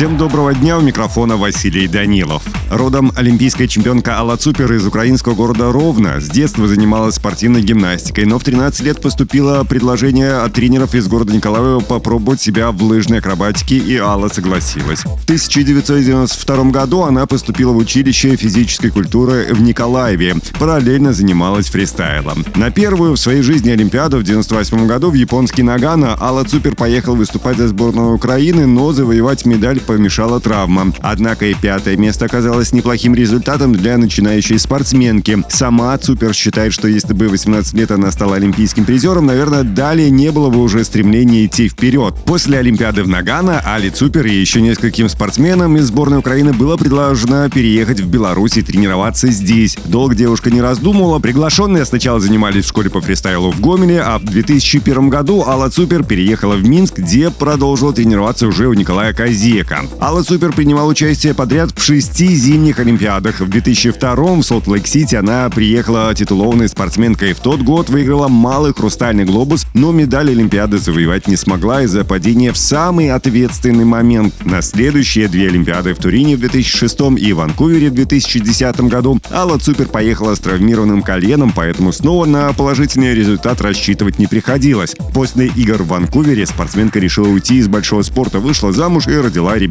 Всем доброго дня, у микрофона Василий Данилов. Родом олимпийская чемпионка Алла Цупер из украинского города Ровно. С детства занималась спортивной гимнастикой, но в 13 лет поступило предложение от тренеров из города Николаева попробовать себя в лыжной акробатике, и Алла согласилась. В 1992 году она поступила в училище физической культуры в Николаеве. Параллельно занималась фристайлом. На первую в своей жизни Олимпиаду в 98 году в японский Нагано Алла Цупер поехала выступать за сборную Украины, но завоевать медаль помешала травма. Однако и пятое место оказалось неплохим результатом для начинающей спортсменки. Сама Цупер считает, что если бы в 18 лет она стала олимпийским призером, наверное, далее не было бы уже стремления идти вперед. После Олимпиады в Нагано Алле Цупер и еще нескольким спортсменам из сборной Украины было предложено переехать в Беларусь и тренироваться здесь. Долго девушка не раздумывала. Приглашенные сначала занимались в школе по фристайлу в Гомеле, а в 2001 году Алла Цупер переехала в Минск, где продолжила тренироваться уже у Николая Козеко. Америка. Алла Цупер принимал участие подряд в шести зимних Олимпиадах. В 2002 в Солт-Лейк-Сити она приехала титулованной спортсменкой. В тот год выиграла малый хрустальный глобус, но медаль Олимпиады завоевать не смогла из-за падения в самый ответственный момент. На следующие две Олимпиады в Турине в 2006 и Ванкувере в 2010 году Алла Супер поехала с травмированным коленом, поэтому снова на положительный результат рассчитывать не приходилось. После игр в Ванкувере спортсменка решила уйти из большого спорта, вышла замуж и родила ребенка.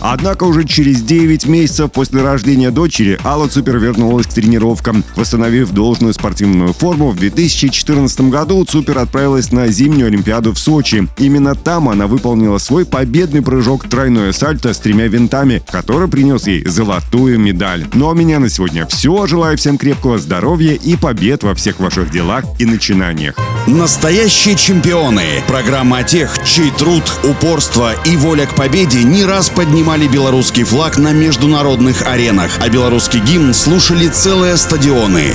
Однако уже через 9 месяцев после рождения дочери Алла Цупер вернулась к тренировкам. Восстановив должную спортивную форму, в 2014 году Цупер отправилась на зимнюю Олимпиаду в Сочи. Именно там она выполнила свой победный прыжок тройное сальто с тремя винтами, который принес ей золотую медаль. Ну а у меня на сегодня все. Желаю всем крепкого здоровья и побед во всех ваших делах и начинаниях. Настоящие чемпионы. Программа тех, чей труд, упорство и воля к победе не раз поднимали белорусский флаг на международных аренах, а белорусский гимн слушали целые стадионы.